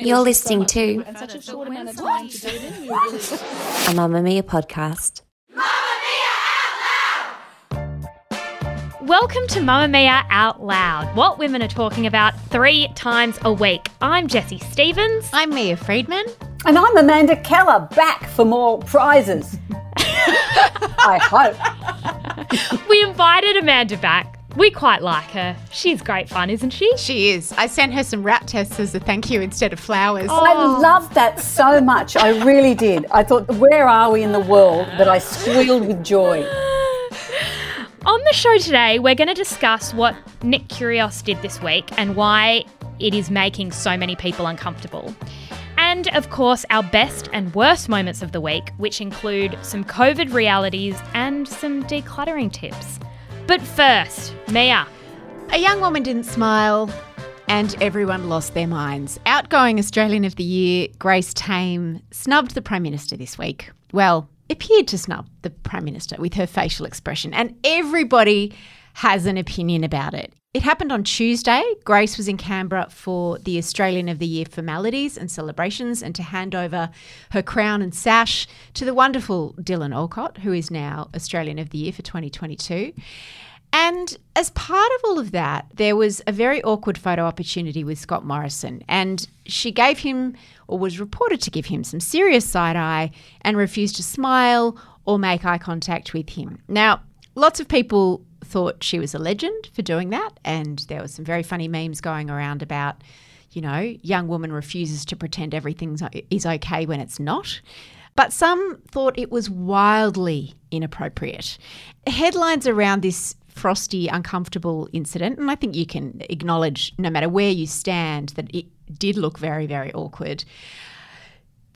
You're listening to a Mamamia podcast. Mamma Mia Out Loud! Welcome to Mamamia Out Loud, what women are talking about three times a week. I'm Jessie Stephens. I'm Mia Freedman. And I'm Amanda Keller, back for more prizes. I hope. We invited Amanda back. We quite like her. She's great fun, isn't she? She is. I sent her some rat tests as a thank you instead of flowers. I oh. loved that so much. I really did. I thought, where are we in the world? That I squealed with joy. On the show today, we're going to discuss what Nick Kyrgios did this week and why it is making so many people uncomfortable. And of course, our best and worst moments of the week, which include some COVID realities and some decluttering tips. But first, Mia. A young woman didn't smile, and everyone lost their minds. Outgoing Australian of the Year, Grace Tame, snubbed the Prime Minister this week. Well, appeared to snub the Prime Minister with her facial expression, and everybody has an opinion about it. It happened on Tuesday. Grace was in Canberra for the Australian of the Year formalities and celebrations and to hand over her crown and sash to the wonderful Dylan Alcott, who is now Australian of the Year for 2022. And as part of all of that, there was a very awkward photo opportunity with Scott Morrison. And she gave him, or was reported to give him, some serious side eye and refused to smile or make eye contact with him. Now, lots of people thought she was a legend for doing that. And there were some very funny memes going around about, you know, young woman refuses to pretend everything is okay when it's not. But some thought it was wildly inappropriate. Headlines around this frosty, uncomfortable incident, and I think you can acknowledge, no matter where you stand, that it did look very, very awkward.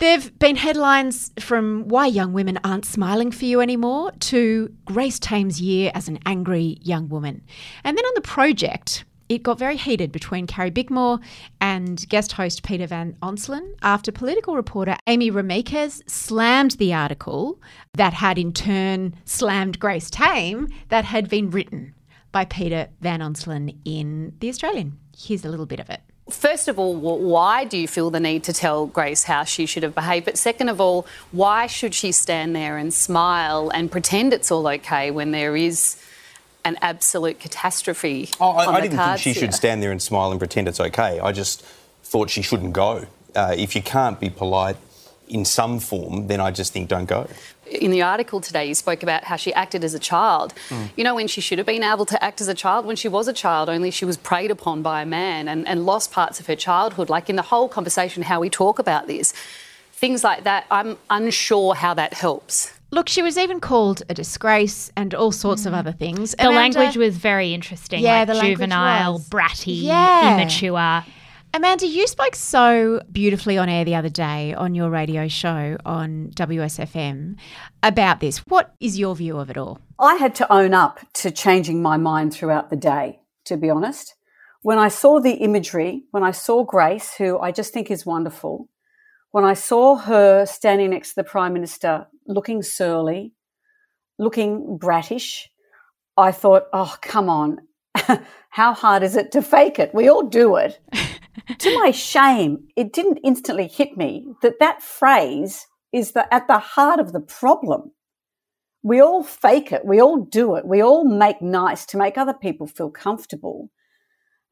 There have been headlines from why young women aren't smiling for you anymore to Grace Tame's year as an angry young woman. And then on the project, it got very heated between Carrie Bickmore and guest host Peter Van Onselen after political reporter Amy Remeikis slammed the article that had in turn slammed Grace Tame that had been written by Peter Van Onselen in The Australian. Here's a little bit of it. First of all, why do you feel the need to tell Grace how she should have behaved? But second of all, why should she stand there and smile and pretend it's all okay when there is an absolute catastrophe. Oh, I, I didn't think she here. should stand there and smile and pretend it's okay. I just thought she shouldn't go. Uh, if you can't be polite in some form, then I just think don't go. In the article today, you spoke about how she acted as a child. Mm. You know, when she should have been able to act as a child, when she was a child, only she was preyed upon by a man and, and lost parts of her childhood. Like in the whole conversation, how we talk about this, things like that, I'm unsure how that helps. Look, she was even called a disgrace and all sorts mm. of other things. The Amanda, language was very interesting. Yeah, like the juvenile, bratty, yeah. immature. Amanda, you spoke so beautifully on air the other day on your radio show on WSFM about this. What is your view of it all? I had to own up to changing my mind throughout the day, to be honest. When I saw the imagery, when I saw Grace, who I just think is wonderful, when I saw her standing next to the Prime Minister looking surly, looking brattish, I thought, oh, come on. How hard is it to fake it? We all do it. to my shame, it didn't instantly hit me that that phrase is the, at the heart of the problem. We all fake it. We all do it. We all make nice to make other people feel comfortable.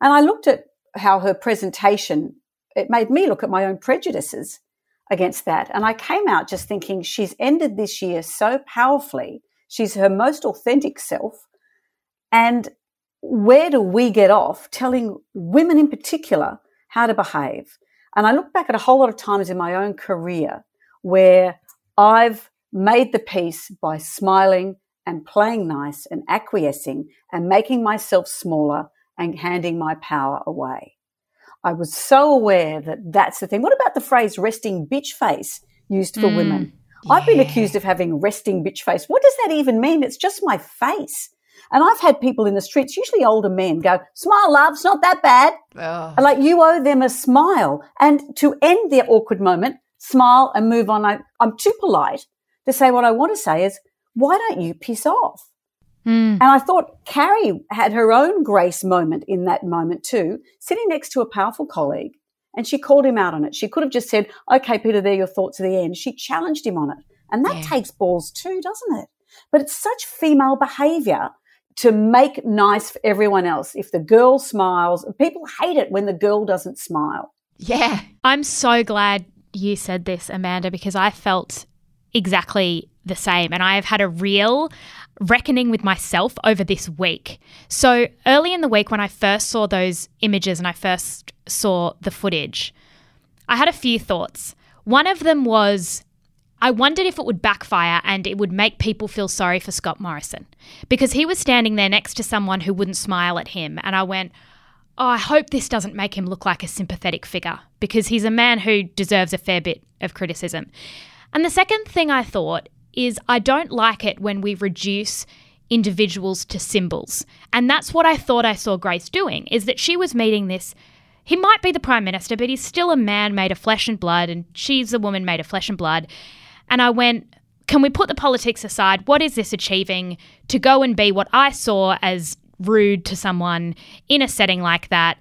And I looked at how her presentation, it made me look at my own prejudices against that. And I came out just thinking she's ended this year so powerfully. She's her most authentic self. And where do we get off telling women in particular how to behave? And I look back at a whole lot of times in my own career where I've made the peace by smiling and playing nice and acquiescing and making myself smaller and handing my power away. I was so aware that that's the thing. What about the phrase resting bitch face used for mm. women? I've been accused of having resting bitch face. What does that even mean? It's just my face. And I've had people in the streets, usually older men, go, smile, love, it's not that bad. Oh. Like you owe them a smile. And to end their awkward moment, smile and move on. I, I'm too polite to say what I want to say is, why don't you piss off? Hmm. And I thought Carrie had her own grace moment in that moment too, sitting next to a powerful colleague. And she called him out on it. She could have just said, okay, Peter, there are your thoughts at the end. She challenged him on it. And that Yeah. takes balls too, doesn't it? But it's such female behavior to make nice for everyone else. If the girl smiles, people hate it when the girl doesn't smile. Yeah. I'm so glad you said this, Amanda, because I felt exactly the same. And I have had a real reckoning with myself over this week. So, early in the week, when I first saw those images and I first saw the footage, I had a few thoughts. One of them was I wondered if it would backfire and it would make people feel sorry for Scott Morrison because he was standing there next to someone who wouldn't smile at him. And I went, Oh, I hope this doesn't make him look like a sympathetic figure because he's a man who deserves a fair bit of criticism. And the second thing I thought is I don't like it when we reduce individuals to symbols. And that's what I thought I saw Grace doing is that she was meeting this he might be the prime minister, but he's still a man made of flesh and blood and she's a woman made of flesh and blood. And I went, can we put the politics aside? What is this achieving to go and be what I saw as rude to someone in a setting like that?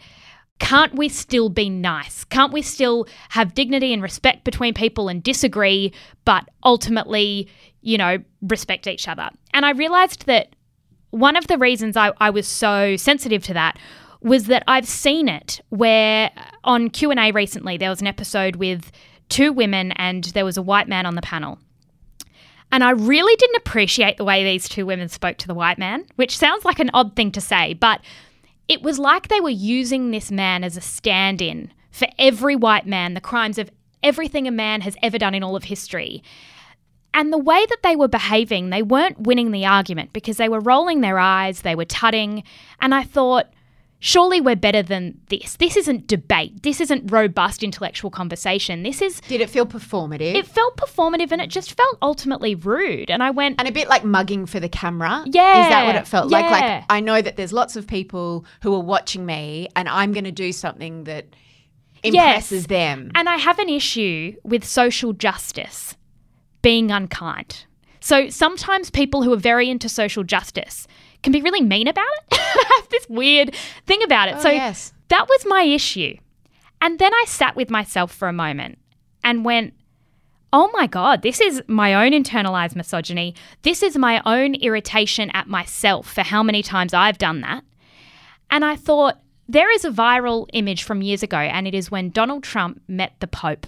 Can't we still be nice? Can't we still have dignity and respect between people and disagree, but ultimately, you know, respect each other? And I realized that one of the reasons I, I was so sensitive to that was that I've seen it where on Q&A recently there was an episode with two women and there was a white man on the panel. And I really didn't appreciate the way these two women spoke to the white man, which sounds like an odd thing to say, but it was like they were using this man as a stand in for every white man, the crimes of everything a man has ever done in all of history. And the way that they were behaving, they weren't winning the argument because they were rolling their eyes, they were tutting. And I thought, surely we're better than this. This isn't debate. This isn't robust intellectual conversation. This is. Did it feel performative? It felt performative and it just felt ultimately rude. And I went, and a bit like mugging for the camera. Yeah, Is that what it felt like? Like I know that there's lots of people who are watching me and I'm going to do something that impresses Yes. them. And I have an issue with social justice being unkind. So sometimes people who are very into social justice can be really mean about it. I have this weird thing about it. Oh, so yes. that was my issue. And then I sat with myself for a moment and went, oh my God, this is my own internalized misogyny. This is my own irritation at myself for how many times I've done that. And I thought, there is a viral image from years ago, and it is when Donald Trump met the Pope.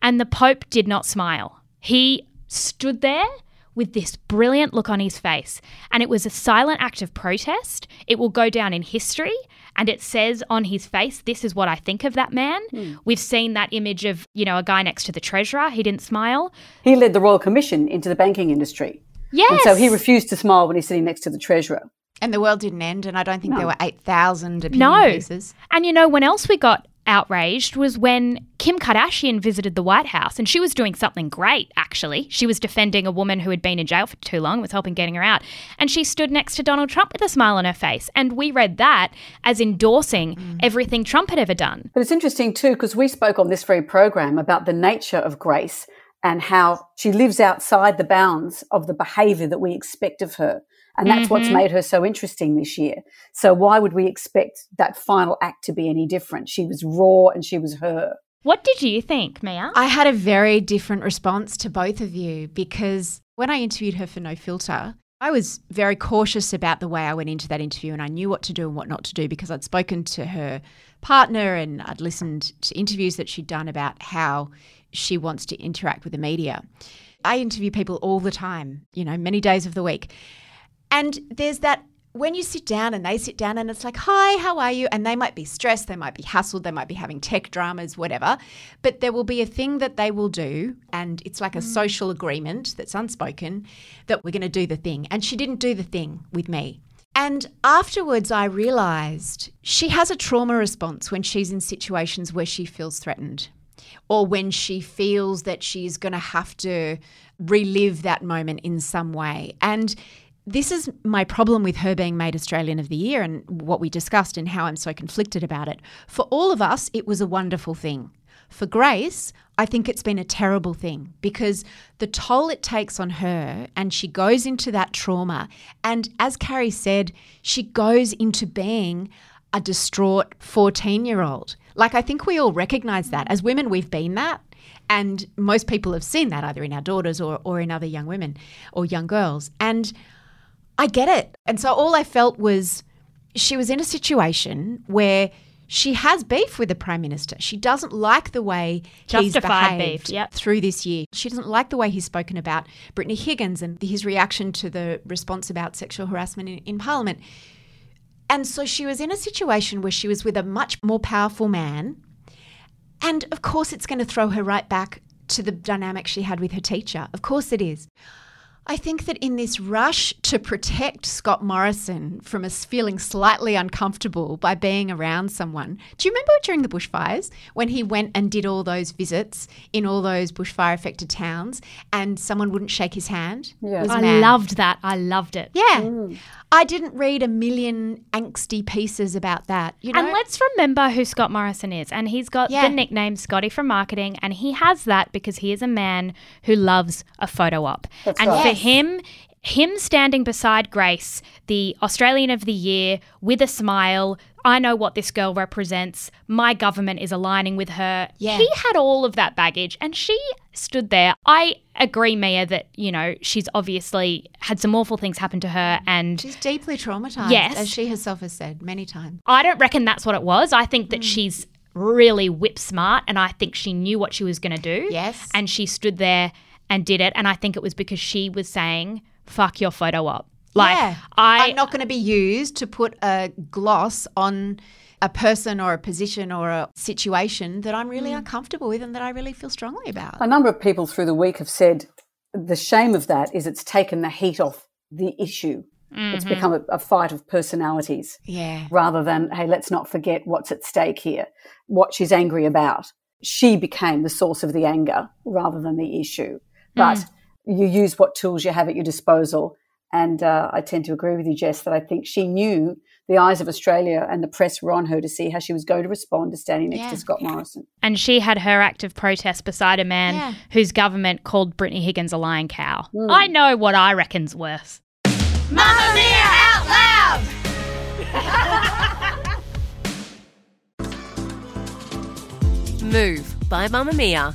And the Pope did not smile. He stood there with this brilliant look on his face. And it was a silent act of protest. It will go down in history. And it says on his face, this is what I think of that man. Hmm. We've seen that image of, you know, a guy next to the treasurer. He didn't smile. He led the Royal Commission into the banking industry. Yes. And so he refused to smile when he's sitting next to the treasurer. And the world didn't end, and I don't think there were 8,000 opinion No. pieces. And you know, when else we got outraged was when Kim Kardashian visited the White House and she was doing something great, actually. She was defending a woman who had been in jail for too long, was helping getting her out. And she stood next to Donald Trump with a smile on her face. And we read that as endorsing mm. everything Trump had ever done. But it's interesting too, because we spoke on this very program about the nature of grace and how she lives outside the bounds of the behavior that we expect of her. And that's what's mm-hmm. made her so interesting this year. So why would we expect that final act to be any different? She was raw and she was her. What did you think, Mia? I had a very different response to both of you because when I interviewed her for No Filter, I was very cautious about the way I went into that interview and I knew what to do and what not to do because I'd spoken to her partner and I'd listened to interviews that she'd done about how she wants to interact with the media. I interview people all the time, you know, many days of the week. And there's that when you sit down and they sit down and it's like, hi, how are you? And they might be stressed, they might be hassled, they might be having tech dramas, whatever. But there will be a thing that they will do. And it's like a mm. social agreement that's unspoken that we're going to do the thing. And she didn't do the thing with me. And afterwards, I realized she has a trauma response when she's in situations where she feels threatened or when she feels that she's going to have to relive that moment in some way. And this is my problem with her being made Australian of the Year and what we discussed and how I'm so conflicted about it. For all of us, it was a wonderful thing. For Grace, I think it's been a terrible thing because the toll it takes on her, and she goes into that trauma. And as Carrie said, she goes into being a distraught 14 year old. Like, I think we all recognize that. As women, we've been that. And most people have seen that either in our daughters or, or in other young women or young girls. And I get it. And so all I felt was she was in a situation where she has beef with the prime minister. She doesn't like the way he's behaved beef, yep. through this year. She doesn't like the way he's spoken about Brittany Higgins and his reaction to the response about sexual harassment in, in Parliament. And so she was in a situation where she was with a much more powerful man. And of course, it's going to throw her right back to the dynamic she had with her teacher. Of course, it is. I think that in this rush to protect Scott Morrison from us feeling slightly uncomfortable by being around someone, do you remember during the bushfires when he went and did all those visits in all those bushfire affected towns and someone wouldn't shake his hand? Yeah. I mad. loved that. I loved it. Yeah. Mm. I didn't read a million angsty pieces about that. You know? And let's remember who Scott Morrison is. And he's got Yeah. the nickname Scotty from marketing. And he has that because he is a man who loves a photo op. and right. For him, him standing beside Grace, the Australian of the Year, with a smile, I know what this girl represents. My government is aligning with her. Yeah. He had all of that baggage and she stood there. I agree, Mia, that, you know, she's obviously had some awful things happen to her and She's deeply traumatized, Yes. as she herself has said many times. I don't reckon that's what it was. I think Mm. that she's really whip smart and I think she knew what she was going to do. Yes. And she stood there and did it. And I think it was because she was saying, fuck your photo op. Like, yeah. I. I'm not going to be used to put a gloss on a person or a position or a situation that I'm Mm. really uncomfortable with and that I really feel strongly about. A number of people through the week have said the shame of that is it's taken the heat off the issue. It's become a, a fight of personalities Yeah. rather than, hey, let's not forget what's at stake here, what she's angry about. She became the source of the anger rather than the issue. But you use what tools you have at your disposal. And uh, I tend to agree with you, Jess, that I think she knew the eyes of Australia and the press were on her to see how she was going to respond to standing next Yeah. to Scott Morrison. and she had her act of protest beside a man Yeah. whose government called Brittany Higgins a lying cow. Hmm. I know what I reckon's worse. Mamamia out loud! Move by Mamamia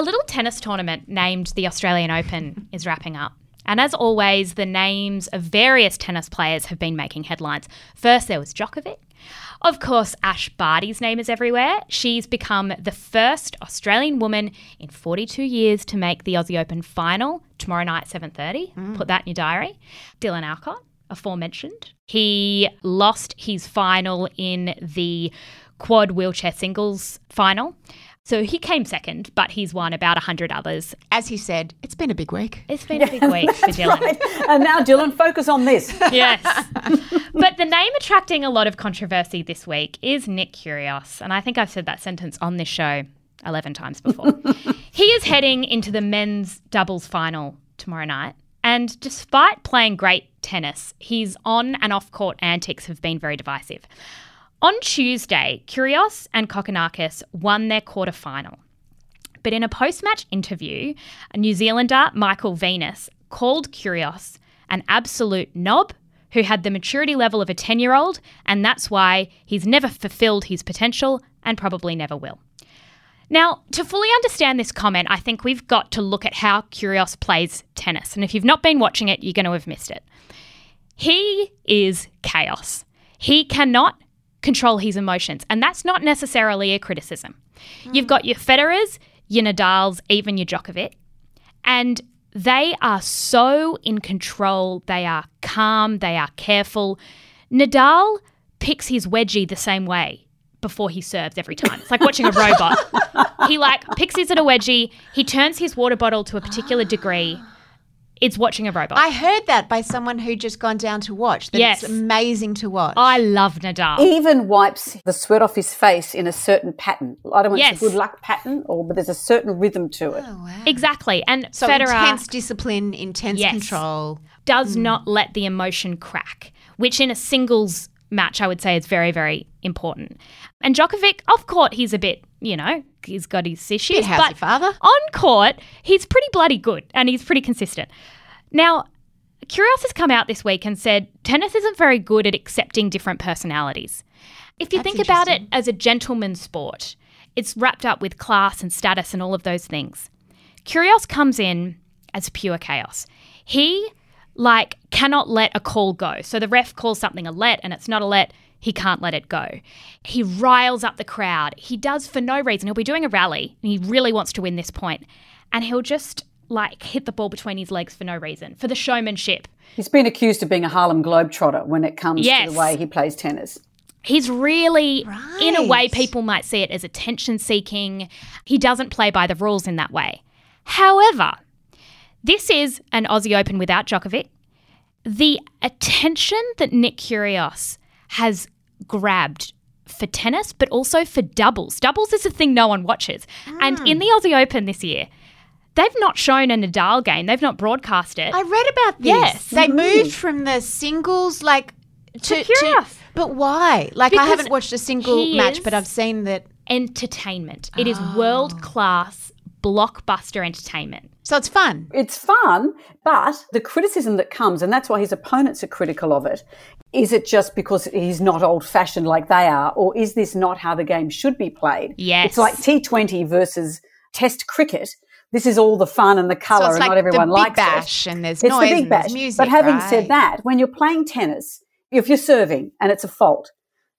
A little tennis tournament named the Australian Open is wrapping up. And as always, the names of various tennis players have been making headlines. First, there was Djokovic. Of course, Ash Barty's name is everywhere. She's become the first Australian woman in 42 years to make the Aussie Open final tomorrow night, 7.30. Mm. Put that in your diary. Dylan Alcott, aforementioned. He lost his final in the quad wheelchair singles final. So he came second, but he's won about 100 others. As he said, it's been a big week. It's been a big week for Dylan. and now, Dylan, focus on this. Yes. but the name attracting a lot of controversy this week is Nick Kyrgios. And I think I've said that sentence on this show 11 times before. he is heading into the men's doubles final tomorrow night. And despite playing great tennis, his on and off court antics have been very divisive. On Tuesday, Kyrgios and Kokkinakis won their quarter final. But in a post match interview, a New Zealander, Michael Venus, called Kyrgios an absolute knob who had the maturity level of a 10 year old, and that's why he's never fulfilled his potential and probably never will. Now, to fully understand this comment, I think we've got to look at how Kyrgios plays tennis. And if you've not been watching it, you're going to have missed it. He is chaos. He cannot control his emotions, and that's not necessarily a criticism. You've got your Federers, your Nadals, even your Djokovic, and they are so in control. They are calm. They are careful. Nadal picks his wedgie the same way before he serves every time. It's like watching a robot. he like picks his at a wedgie. He turns his water bottle to a particular degree. It's watching a robot. I heard that by someone who just gone down to watch. That Yes. it's amazing to watch. I love Nadal. Even wipes the sweat off his face in a certain pattern. I don't want Yes. it's a good luck pattern, or but there's a certain rhythm to it. Oh, exactly. And so Federer intense discipline, intense Yes. control. does hmm. not let the emotion crack, which in a singles match I would say is very, very important. And Djokovic, off court, he's a bit, you know, he's got his issues. Housey but father. on court, he's pretty bloody good and he's pretty consistent. Now, Kyrgios has come out this week and said tennis isn't very good at accepting different personalities. If you That's think about it as a gentleman's sport, it's wrapped up with class and status and all of those things. Kyrgios comes in as pure chaos. He like cannot let a call go. So the ref calls something a let and it's not a let, he can't let it go. He riles up the crowd. He does for no reason. He'll be doing a rally and he really wants to win this point. And he'll just like hit the ball between his legs for no reason, for the showmanship. He's been accused of being a Harlem Globetrotter when it comes Yes. to the way he plays tennis. He's really, in a way, people might see it as attention seeking. He doesn't play by the rules in that way. However, this is an Aussie Open without Djokovic. The attention that Nick Kyrgios has grabbed for tennis, but also for doubles. Doubles is a thing no one watches. And ah. in the Aussie Open this year, they've not shown a Nadal game. They've not broadcast it. I read about this. Yes. They mm-hmm. moved from the singles like to, Kyrgios. but why? Like I haven't watched a single match, but I've seen that. entertainment. It is ah. world class blockbuster entertainment. So it's fun. It's fun, but the criticism that comes, and that's why his opponents are critical of it, is it just because he's not old fashioned like they are, or is this not how the game should be played? Yes. It's like T20 versus Test cricket. This is all the fun and the colour, it's and like not everyone the Big likes Bash it. and there's it's noise the big and there's bash. music, but having right? said that, when you're playing tennis, if you're serving and it's a fault,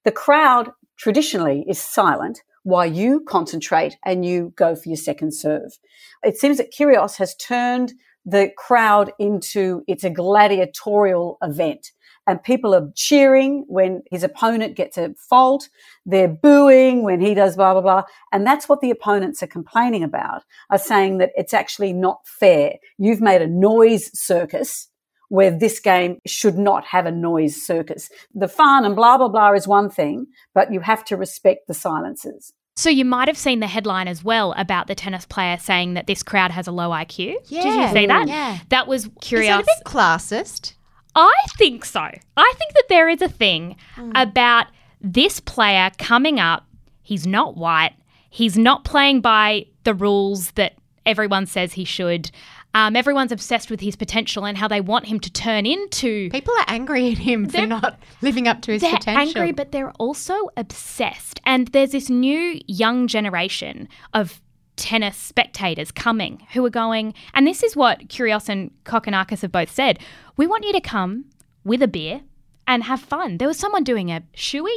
the crowd traditionally is silent while you concentrate and you go for your second serve. It seems that Kyrgios has turned the crowd into it's a gladiatorial event. And people are cheering when his opponent gets a fault. They're booing when he does blah, blah, blah. And that's what the opponents are complaining about, are saying that it's actually not fair. You've made a noise circus where this game should not have a noise circus. The fun and blah, blah, blah is one thing, but you have to respect the silences. So you might have seen the headline as well about the tennis player saying that this crowd has a low IQ. Yeah. Did you see that? Yeah. That was curious. Is it curious. a bit classist? I think so. I think that there is a thing hmm. about this player coming up. He's not white. He's not playing by the rules that everyone says he should. Um, everyone's obsessed with his potential and how they want him to turn into. People are angry at him for They're- not living up to his potential. They're potential. angry, but they're also obsessed. And there's this new young generation of tennis spectators coming who are going, and this is what Kyrgios and Kokkinakis have both said. We want you to come with a beer and have fun. There was someone doing a shoey.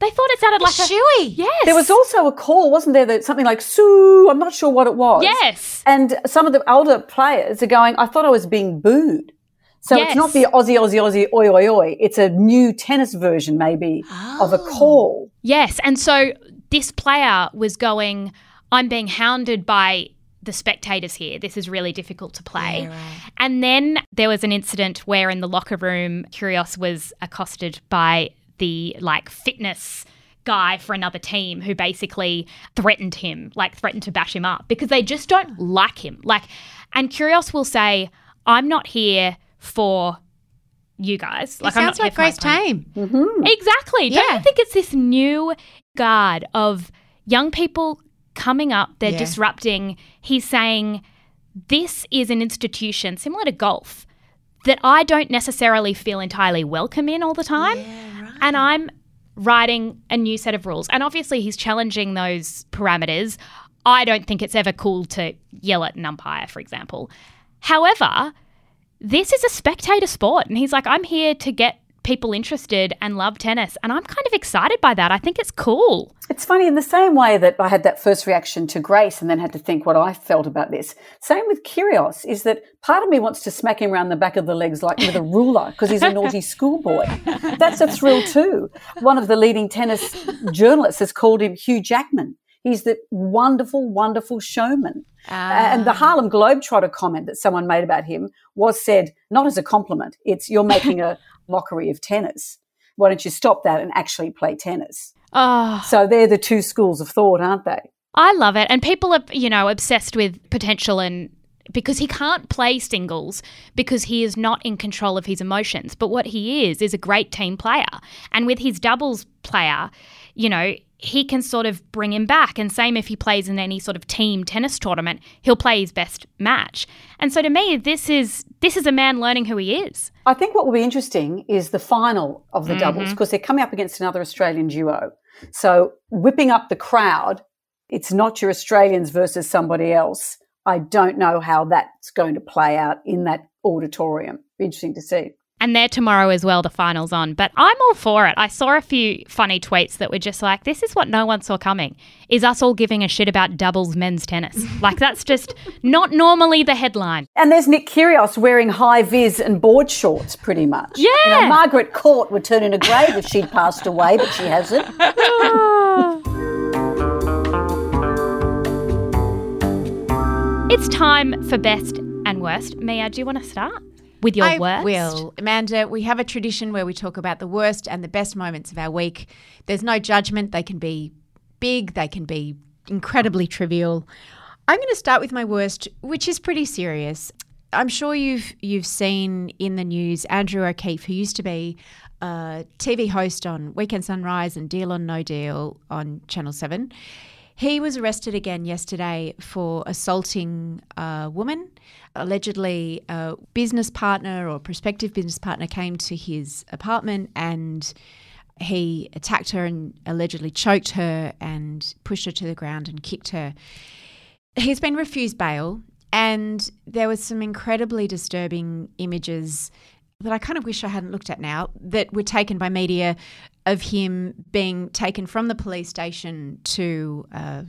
They thought it sounded like a shoey? Yes. There was also a call, wasn't there, that something like Sue, I'm not sure what it was. Yes. And some of the older players are going, I thought I was being booed. So Yes. it's not the Aussie, Aussie, Aussie, oi, oi, oi. It's a new tennis version, maybe, of a oh. call. Yes. And so this player was going, I'm being hounded by the spectators here. This is really difficult to play. And then there was an incident where in the locker room, Kyrgios was accosted by the like fitness guy for another team who basically threatened him, like threatened to bash him up because they just don't like him. Like, and Kyrgios will say, I'm not here for you guys. Like, He I'm not sounds like here for my Grace opponent." Tame. Mm-hmm. Exactly. Don't Yeah. you think it's this new guard of young people coming up, they're Yeah. disrupting? He's saying this is an institution similar to golf that I don't necessarily feel entirely welcome in all the time. And I'm writing a new set of rules. And obviously, he's challenging those parameters. I don't think it's ever cool to yell at an umpire, for example. However, this is a spectator sport. And he's like, I'm here to get people interested and love tennis. And I'm kind of excited by that. I think it's cool. It's funny in the same way that I had that first reaction to Grace and then had to think what I felt about this. Same with Kyrgios is that part of me wants to smack him around the back of the legs like with a ruler because he's a naughty schoolboy. That's a thrill too. One of the leading tennis journalists has called him Hugh Jackman. He's the wonderful, wonderful showman. And the ah. Harlem Globetrotter comment that someone made about him was said not as a compliment. It's you're making a mockery of tennis. Why don't you stop that and actually play tennis? Oh, ah. So they're the two schools of thought, aren't they? I love it. And people are, you know, obsessed with potential and because he can't play singles because he is not in control of his emotions. But what he is, is a great team player. And with his doubles player, you know, he can sort of bring him back. And same if he plays in any sort of team tennis tournament, he'll play his best match. And so to me, this is this is a man learning who he is. I think what will be interesting is the final of the mm-hmm. doubles because they're coming up against another Australian duo. So whipping up the crowd, it's not your Australians versus somebody else. I don't know how that's going to play out in that auditorium. Interesting to see. And they're tomorrow as well, the finals on. But I'm all for it. I saw a few funny tweets that were just like, this is what no one saw coming, is us all giving a shit about doubles men's tennis. like, that's just not normally the headline. And there's Nick Kyrgios wearing high vis and board shorts, pretty much. You Yeah. know, Margaret Court would turn in a grave if she'd passed away, but she hasn't. It's time for best and worst. Mia, do you want to start with your I worst? will. Amanda, we have a tradition where we talk about the worst and the best moments of our week. There's no judgment. They can be big, they can be incredibly trivial. I'm going to start with my worst, which is pretty serious. I'm sure you've you've seen in the news Andrew O'Keefe, who used to be a TV host on Weekend Sunrise and Deal or No Deal on Channel 7. He was arrested again yesterday for assaulting a woman. Allegedly, a business partner or prospective business partner came to his apartment and he attacked her and allegedly choked her and pushed her to the ground and kicked her. He's been refused bail, and there was some incredibly disturbing images that I kind of wish I hadn't looked at now that were taken by media of him being taken from the police station to, uh,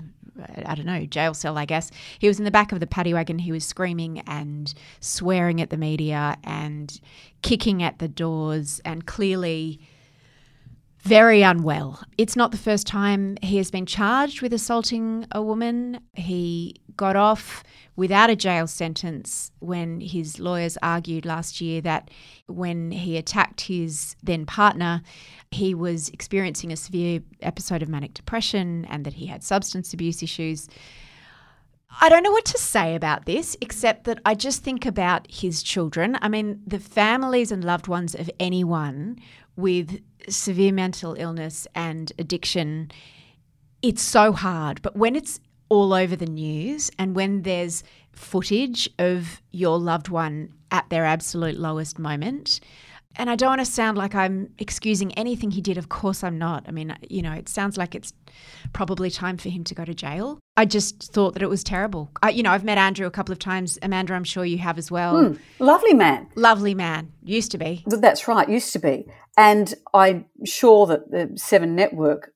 I don't know, jail cell, I guess. He was in the back of the paddy wagon. He was screaming and swearing at the media and kicking at the doors and clearly very unwell. It's not the first time he has been charged with assaulting a woman. He got off without a jail sentence when his lawyers argued last year that when he attacked his then partner, he was experiencing a severe episode of manic depression and that he had substance abuse issues. I don't know what to say about this, except that I just think about his children. I mean, the families and loved ones of anyone with severe mental illness and addiction, it's so hard. But when it's all over the news and when there's footage of your loved one at their absolute lowest moment, and I don't want to sound like I'm excusing anything he did. Of course, I'm not. I mean, you know, it sounds like it's probably time for him to go to jail. I just thought that it was terrible. I, you know, I've met Andrew a couple of times. Amanda, I'm sure you have as well. Hmm, lovely man. Lovely man. Used to be. That's right, used to be. And I'm sure that the Seven Network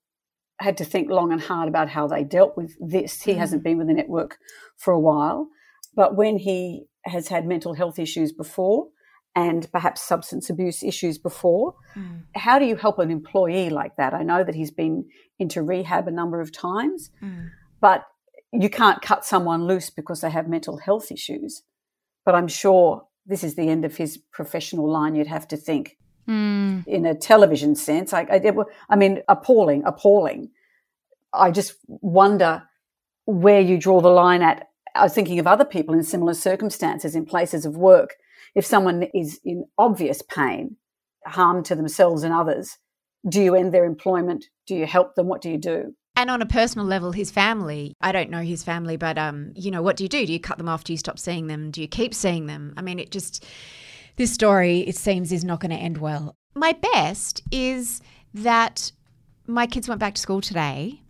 had to think long and hard about how they dealt with this. He hasn't mm. been with the network for a while, but when he has had mental health issues before and perhaps substance abuse issues before, mm. how do you help an employee like that? I know that he's been into rehab a number of times, mm. but you can't cut someone loose because they have mental health issues. But I'm sure this is the end of his professional line, you'd have to think in a television sense. I, I, it I mean, appalling, appalling. I just wonder where you draw the line at. I was thinking of other people in similar circumstances in places of work. If someone is in obvious pain, harm to themselves and others, do you end their employment? Do you help them? What do you do? And on a personal level, his family, I don't know his family, but um, you know, what do you do? Do you cut them off? Do you stop seeing them? Do you keep seeing them? I mean, it just this story, it seems, is not going to end well. My best is that my kids went back to school today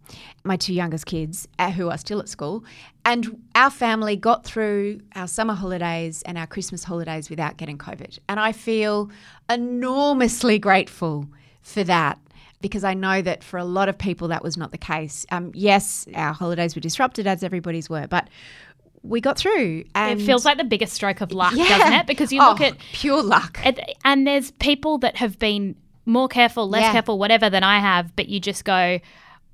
my two youngest kids, uh, who are still at school. And our family got through our summer holidays and our Christmas holidays without getting COVID. And I feel enormously grateful for that because I know that for a lot of people that was not the case. Um, yes, our holidays were disrupted as everybody's were, but we got through. And it feels like the biggest stroke of luck, Yeah. doesn't it? Because you Oh, look at pure luck. and, and there's people that have been more careful, less Yeah. careful, whatever than I have, but you just go,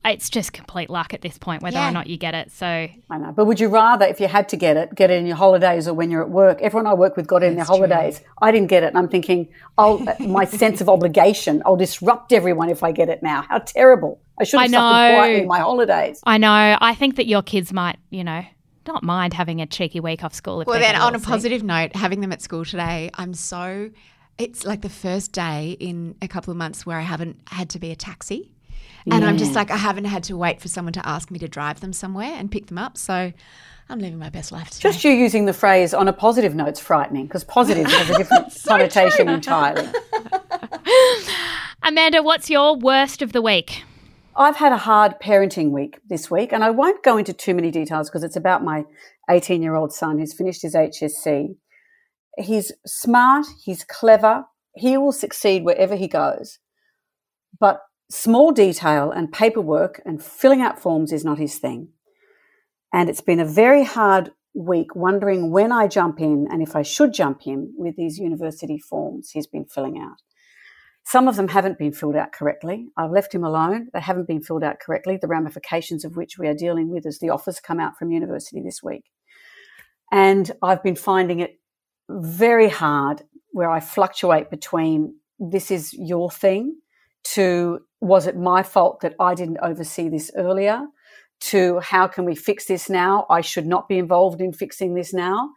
it's just complete luck at this point, whether Yeah. or not you get it. So I know. But would you rather, if you had to get it, get it in your holidays or when you're at work? Everyone I work with got it in their holidays. I didn't get it. And I'm thinking, oh, my sense of obligation, I'll disrupt everyone if I get it now. How terrible. I should I have suffered know. quietly in my holidays. I know. I think that your kids might, you know, not mind having a cheeky week off school. If Well, then, on a little sick. positive note, having them at school today, I'm so. It's like the first day in a couple of months where I haven't had to be a taxi. And I'm just like, I haven't had to wait for someone to ask me to drive them somewhere and pick them up. So I'm living my best life today. Just you using the phrase on a positive note's frightening because positive has a different connotation entirely. Amanda, what's your worst of the week? I've had a hard parenting week this week, and I won't go into too many details because it's about my 18 year old son who's finished his HSC. He's smart, he's clever, he will succeed wherever he goes. But small detail and paperwork and filling out forms is not his thing. And it's been a very hard week wondering when I jump in and if I should jump in with these university forms he's been filling out. Some of them haven't been filled out correctly. I've left him alone. They haven't been filled out correctly, the ramifications of which we are dealing with as the offers come out from university this week. And I've been finding it very hard where I fluctuate between this is your thing to was it my fault that I didn't oversee this earlier to how can we fix this now? I should not be involved in fixing this now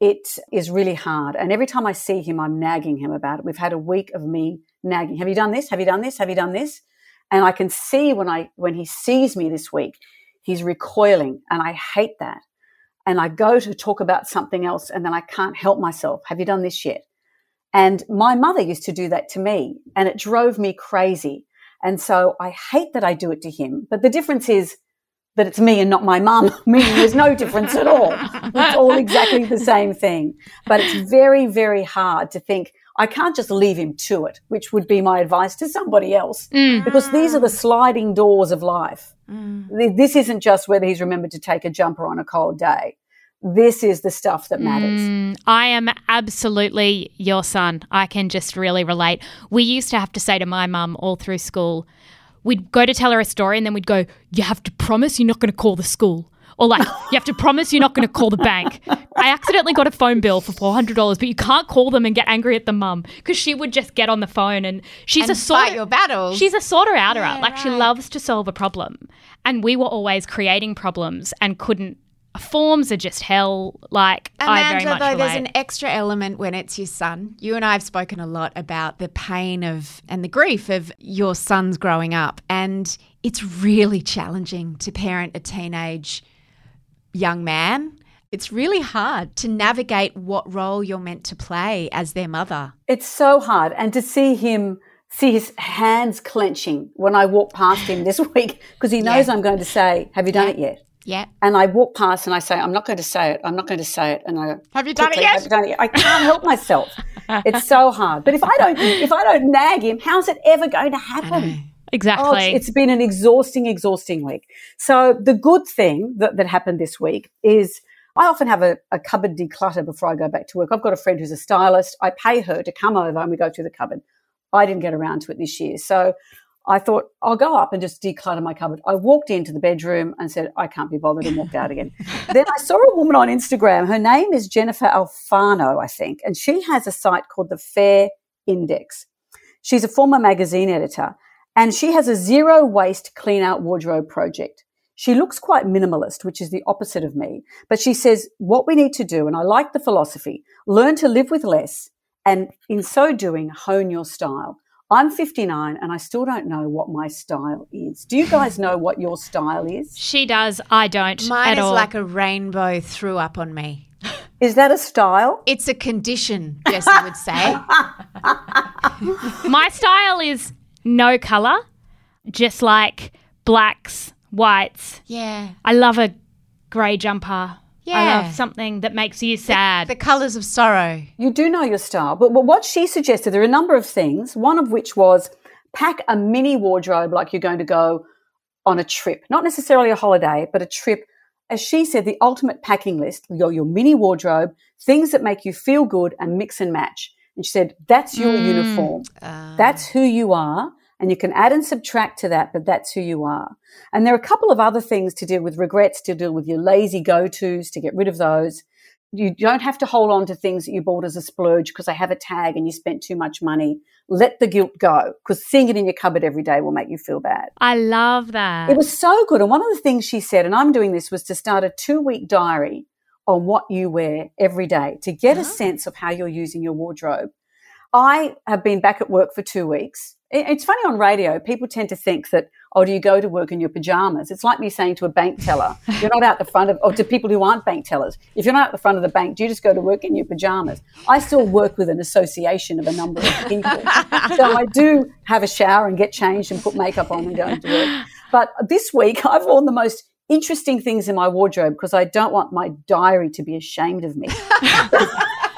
it is really hard. And every time I see him, I'm nagging him about it. We've had a week of me nagging. Have you done this? Have you done this? Have you done this? And I can see when I when he sees me this week, he's recoiling, and I hate that. And I go to talk about something else, and then I can't help myself. Have you done this yet? And my mother used to do that to me, and it drove me crazy. And so I hate that I do it to him. But the difference is that it's me and not my mum, meaning there's no difference at all. It's all exactly the same thing. But it's very, very hard to think, I can't just leave him to it, which would be my advice to somebody else. Because these are the sliding doors of life. Th- This isn't just whether he's remembered to take a jumper on a cold day. This is the stuff that matters. Mm, I am absolutely your son. I can just really relate. We used to have to say to my mum all through school, we'd go to tell her a story and then we'd go, You have to promise you're not going to call the school. Or like, you have to promise you're not going to call the bank. I accidentally got a phone bill for four hundred dollars, but you can't call them and get angry at the mum because she would just get on the phone and she's And a sort fight your battles. She's a sorter outer. Yeah, like she loves to solve a problem, and we were always creating problems and couldn't. Forms are just hell. Like I very Amanda, much though, there's an extra element when it's your son. You and I have spoken a lot about the pain of and the grief of your sons growing up, and it's really challenging to parent a teenage young man. It's really hard to navigate what role you're meant to play as their mother. It's so hard. And to see him, see his hands clenching when I walk past him this week, because he knows I'm going to say, Have you done it yet? Yeah. And I walk past and I say, I'm not going to say it. I'm not going to say it. And I go, Have you done it yet? Have you done it yet? I can't help myself. It's so hard. But if I don't, if I don't nag him, how's it ever going to happen? Exactly. Oh, it's, it's been an exhausting, exhausting week. So the good thing that, that happened this week is I often have a, a cupboard declutter before I go back to work. I've got a friend who's a stylist. I pay her to come over and we go through the cupboard. I didn't get around to it this year. So I thought I'll go up and just declutter my cupboard. I walked into the bedroom and said, I can't be bothered and walked out again. then I saw a woman on Instagram. Her name is Jennifer Alfano, I think, and she has a site called the Fair Index. She's a former magazine editor and she has a zero waste clean out wardrobe project. She looks quite minimalist, which is the opposite of me. But she says, what we need to do, and I like the philosophy, learn to live with less and in so doing, hone your style. I'm 59 and I still don't know what my style is. Do you guys know what your style is? she does. I don't. Mine at is all. like a rainbow threw up on me. Is that a style? It's a condition, Jesse would say. My style is no color, just like blacks, whites. Yeah. I love a grey jumper. Yeah. I love something that makes you sad. The colours of sorrow. You do know your style, but, but what she suggested, there are a number of things. One of which was pack a mini wardrobe like you're going to go on a trip, not necessarily a holiday, but a trip. As she said, the ultimate packing list, your, your mini wardrobe, things that make you feel good and mix and match. And she said, that's your mm. uniform. Ah. That's who you are. And you can add and subtract to that, but that's who you are. And there are a couple of other things to deal with regrets, to deal with your lazy go tos, to get rid of those. You don't have to hold on to things that you bought as a splurge because they have a tag and you spent too much money. Let the guilt go because seeing it in your cupboard every day will make you feel bad. I love that. It was so good. And one of the things she said, and I'm doing this, was to start a two week diary on what you wear every day to get a uh-huh. sense of how you're using your wardrobe. I have been back at work for two weeks. It- It's funny on radio, people tend to think that, oh, do you go to work in your pajamas? It's like me saying to a bank teller, you're not out the front of, or to people who aren't bank tellers, if you're not at the front of the bank, do you just go to work in your pajamas? I still work with an association of a number of people. so I do have a shower and get changed and put makeup on and go into work. But this week, I've worn the most interesting things in my wardrobe because I don't want my diary to be ashamed of me.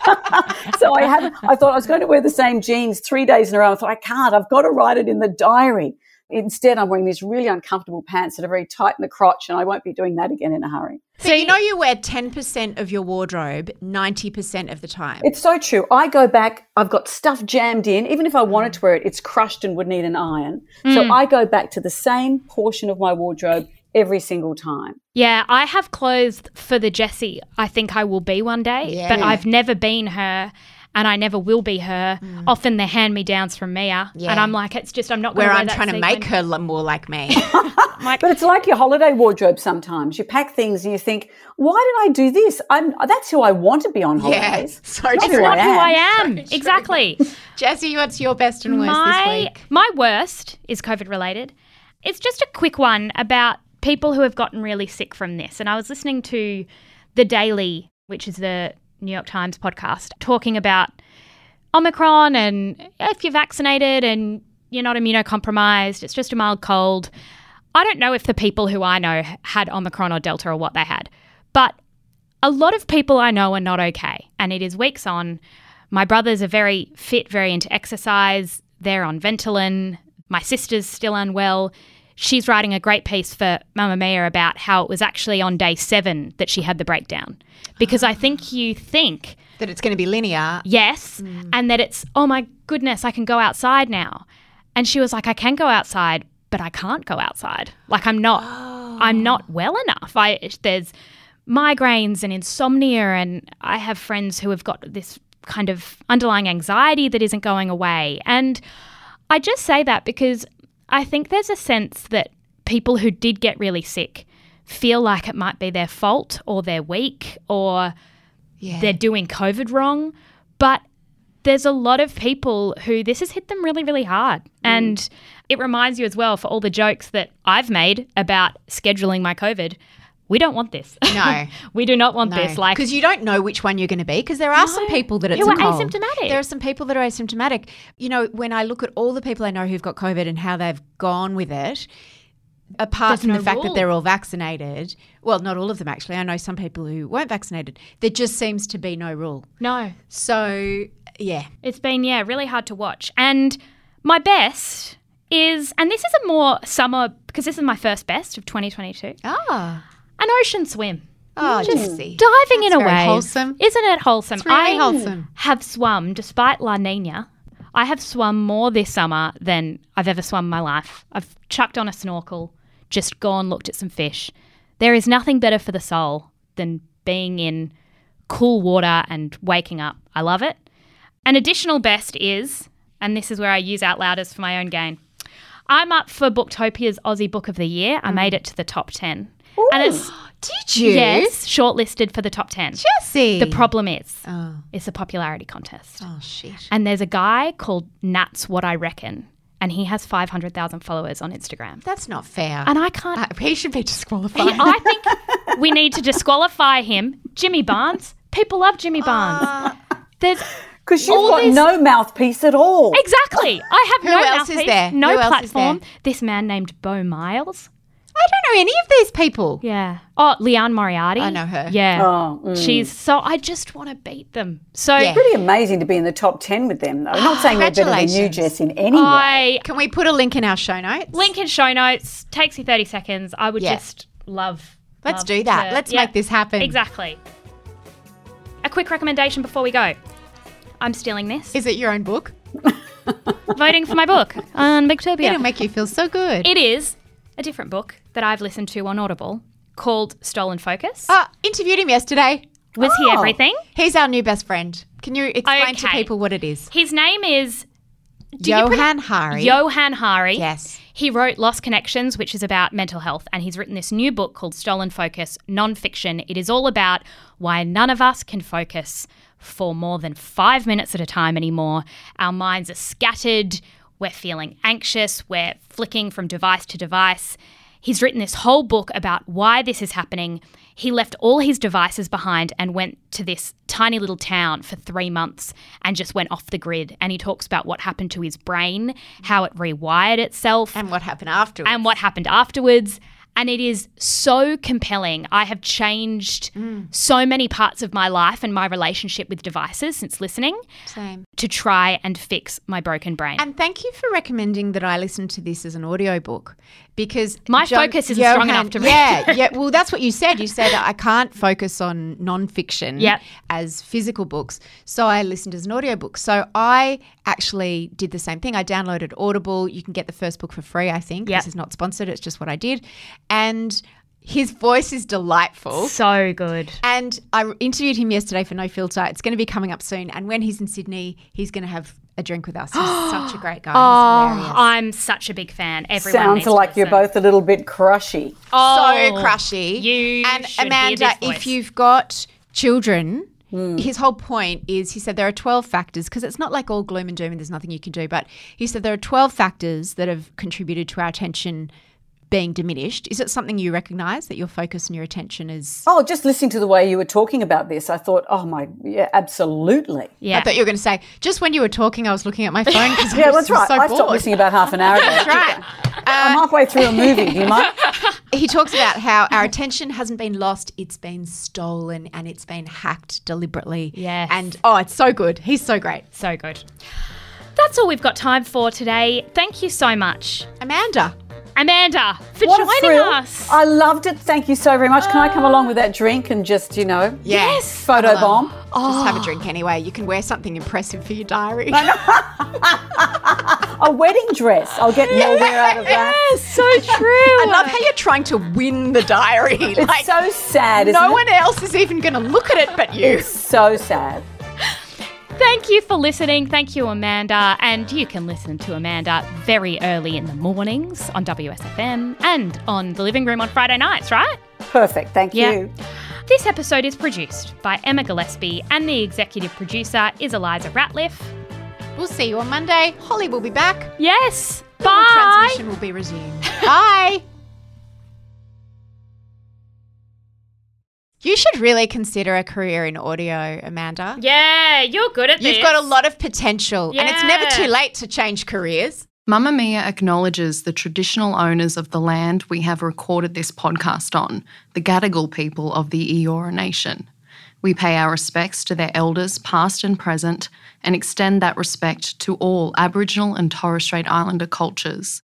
so I haven't. I thought I was going to wear the same jeans three days in a row. I thought I can't. I've got to write it in the diary. Instead, I'm wearing these really uncomfortable pants that are very tight in the crotch, and I won't be doing that again in a hurry. So you know you wear 10% of your wardrobe 90% of the time. It's so true. I go back. I've got stuff jammed in. Even if I wanted to wear it, it's crushed and would need an iron. So hmm. I go back to the same portion of my wardrobe every single time. Yeah, I have clothes for the Jessie I think I will be one day, but I've never been her and I never will be her. Mm. Often they're hand me downs from Mia. Yeah. And I'm like, it's just, I'm not going where I'm that trying to make her lo- more like me. Like, But it's like your holiday wardrobe sometimes. You pack things and you think, why did I do this? I'm, that's who I want to be on yeah. holidays. So Not true. who not I who am. I am. exactly. Jessie, what's your best and worst this week? my worst is COVID related. It's just a quick one about people who have gotten really sick from this. And I was listening to The Daily, which is the New York Times podcast, talking about Omicron and if you're vaccinated and you're not immunocompromised, it's just a mild cold. I don't know if the people who I know had Omicron or Delta or what they had, but a lot of people I know are not okay. And it is weeks on. My brothers are very fit, very into exercise. They're on Ventolin. My sister's still unwell. She's writing a great piece for Mamamia about how it was actually on day seven that she had the breakdown. Because I think you think That it's going to be linear. yes, mm. and that it's, oh my goodness, I can go outside now. And she was like, I can go outside, but I can't go outside. Like I'm not, I'm not well enough. I there's migraines and insomnia, and I have friends who have got this kind of underlying anxiety that isn't going away. And I just say that because I think there's a sense that people who did get really sick feel like it might be their fault or they're weak or Yeah. they're doing COVID wrong. But there's a lot of people who this has hit them really, really hard. Mm. And it reminds you as well for all the jokes that I've made about scheduling my COVID. We don't want this. No. we do not want this. Like, because you don't know which one you're going to be. Because there are some people that it's Who are asymptomatic. There are some people that are asymptomatic. You know, when I look at all the people I know who've got COVID and how they've gone with it, apart There's from no the fact rule. that they're all vaccinated, well, not all of them actually. I know some people who weren't vaccinated. There just seems to be no rule. no, So yeah, It's been, yeah, really hard to watch. And my best is, and this is a more summer, because this is my first best of 2022, ah, an ocean swim. oh, mm. Just Jessie. diving in a wave. wholesome. Isn't it wholesome? It's really I wholesome. have swum, despite La Nina, I have swum more this summer than I've ever swum in my life. I've chucked on a snorkel, just gone, looked at some fish. There is nothing better for the soul than being in cool water and waking up. I love it. An additional best is, and this is where I use out louders for my own gain. I'm up for Booktopia's Aussie Book of the Year. I mm. made it to the top 10. And it's, Did you? yes, shortlisted for the top 10. Jessie. The problem is, Oh, it's a popularity contest. oh shit. And there's a guy called Nats What I Reckon, and he has 500,000 followers on Instagram. That's not fair. And I can't. Uh, he should be disqualified. I think we need to disqualify him. Jimmy Barnes. People love Jimmy Barnes. There's Because you've All got these- no mouthpiece at all. exactly. I have Who no else is there? no Who else is platform. there? This man named Bo Miles. Don't know any of these people. Yeah. Oh, Liane Moriarty. I know her. Yeah. Oh, mm. She's so. I just want to beat them. So Yeah. Pretty amazing to be in the top 10 with them, though. I'm not saying they're better than you, Jess, in any way. Can we put a link in our show notes? link in show notes. Takes you thirty seconds. I would Yeah. just love. Let's love do that. to- Let's yeah, make this happen. Exactly. A quick recommendation before we go. I'm stealing this. Is it your own book? voting for my book on Booktopia. It'll make you feel so good. It is a different book that I've listened to on Audible called Stolen Focus. Ah, interviewed him yesterday. Was he oh. everything? He's our new best friend. Can you explain to people what it is? His name is Johann Hari. Johann Hari. Yes. He wrote Lost Connections, which is about mental health, and he's written this new book called Stolen Focus Nonfiction. It is all about why none of us can focus for more than five minutes at a time anymore. Our minds are scattered, we're feeling anxious, we're flicking from device to device. He's written this whole book about why this is happening. He left all his devices behind and went to this tiny little town for three months and just went off the grid. And he talks about what happened to his brain, how it rewired itself, And what happened afterwards? and what happened afterwards. And it is so compelling. I have changed so many parts of my life and my relationship with devices since listening Same. to try and fix my broken brain. And thank you for recommending that I listen to this as an audiobook because My focus isn't strong enough to read. Yeah, yeah. Well, that's what you said. You said I can't focus on non-fiction Yep. as physical books, so I listened as an audiobook. So I actually did the same thing. I downloaded Audible. You can get the first book for free. I think Yep. this is not sponsored. It's just what I did, and his voice is delightful. so good. And I interviewed him yesterday for No Filter. It's going to be coming up soon. And when he's in Sydney, he's going to have a drink with us. He's such a great guy. He's Oh, hilarious. I'm such a big fan. Everyone Sounds needs to like you're both a little bit crushy. Oh, so crushy. You and should hear Amanda, this voice. if you've got children, hmm. his whole point is he said there are 12 factors because it's not like all gloom and doom and there's nothing you can do, but he said there are 12 factors that have contributed to our attention being diminished. Is it something you recognize that your focus and your attention is? Oh, just listening to the way you were talking about this, I thought, oh my, yeah, absolutely. yeah. I thought you were going to say just when you were talking, I was looking at my phone because Yeah, I was that's right. so I bored. stopped listening about half an hour ago. That's right. I'm uh, halfway through a movie. Do you mind? he talks about how our attention hasn't been lost, it's been stolen and it's been hacked deliberately. Yeah. And oh, it's so good. He's so great. so good. That's all we've got time for today. Thank you so much, Amanda. Amanda, for What joining us. I loved it. Thank you so very much. Can I come along with that drink and just, you know, Yes. photo bomb? Just have a oh. drink anyway. You can wear something impressive for your diary. A wedding dress. I'll get more wear out of that. Yes, so true. I love how you're trying to win the diary. It's like so sad, isn't no it? one else is even going to look at it but you. So sad. Thank you for listening. Thank you, Amanda. And you can listen to Amanda very early in the mornings on WSFM and on the living room on Friday nights, right? Perfect. Thank Yeah. you. This episode is produced by Emma Gillespie, and the executive producer is Eliza Ratliff. We'll see you on Monday. Holly will be back. Yes. Normal Bye. Transmission will be resumed. Bye. You should really consider a career in audio, Amanda. Yeah, you're good at this. You've got a lot of potential, and it's never too late to change careers. Mamamia acknowledges the traditional owners of the land we have recorded this podcast on, the Gadigal people of the Eora Nation. We pay our respects to their elders, past and present, and extend that respect to all Aboriginal and Torres Strait Islander cultures.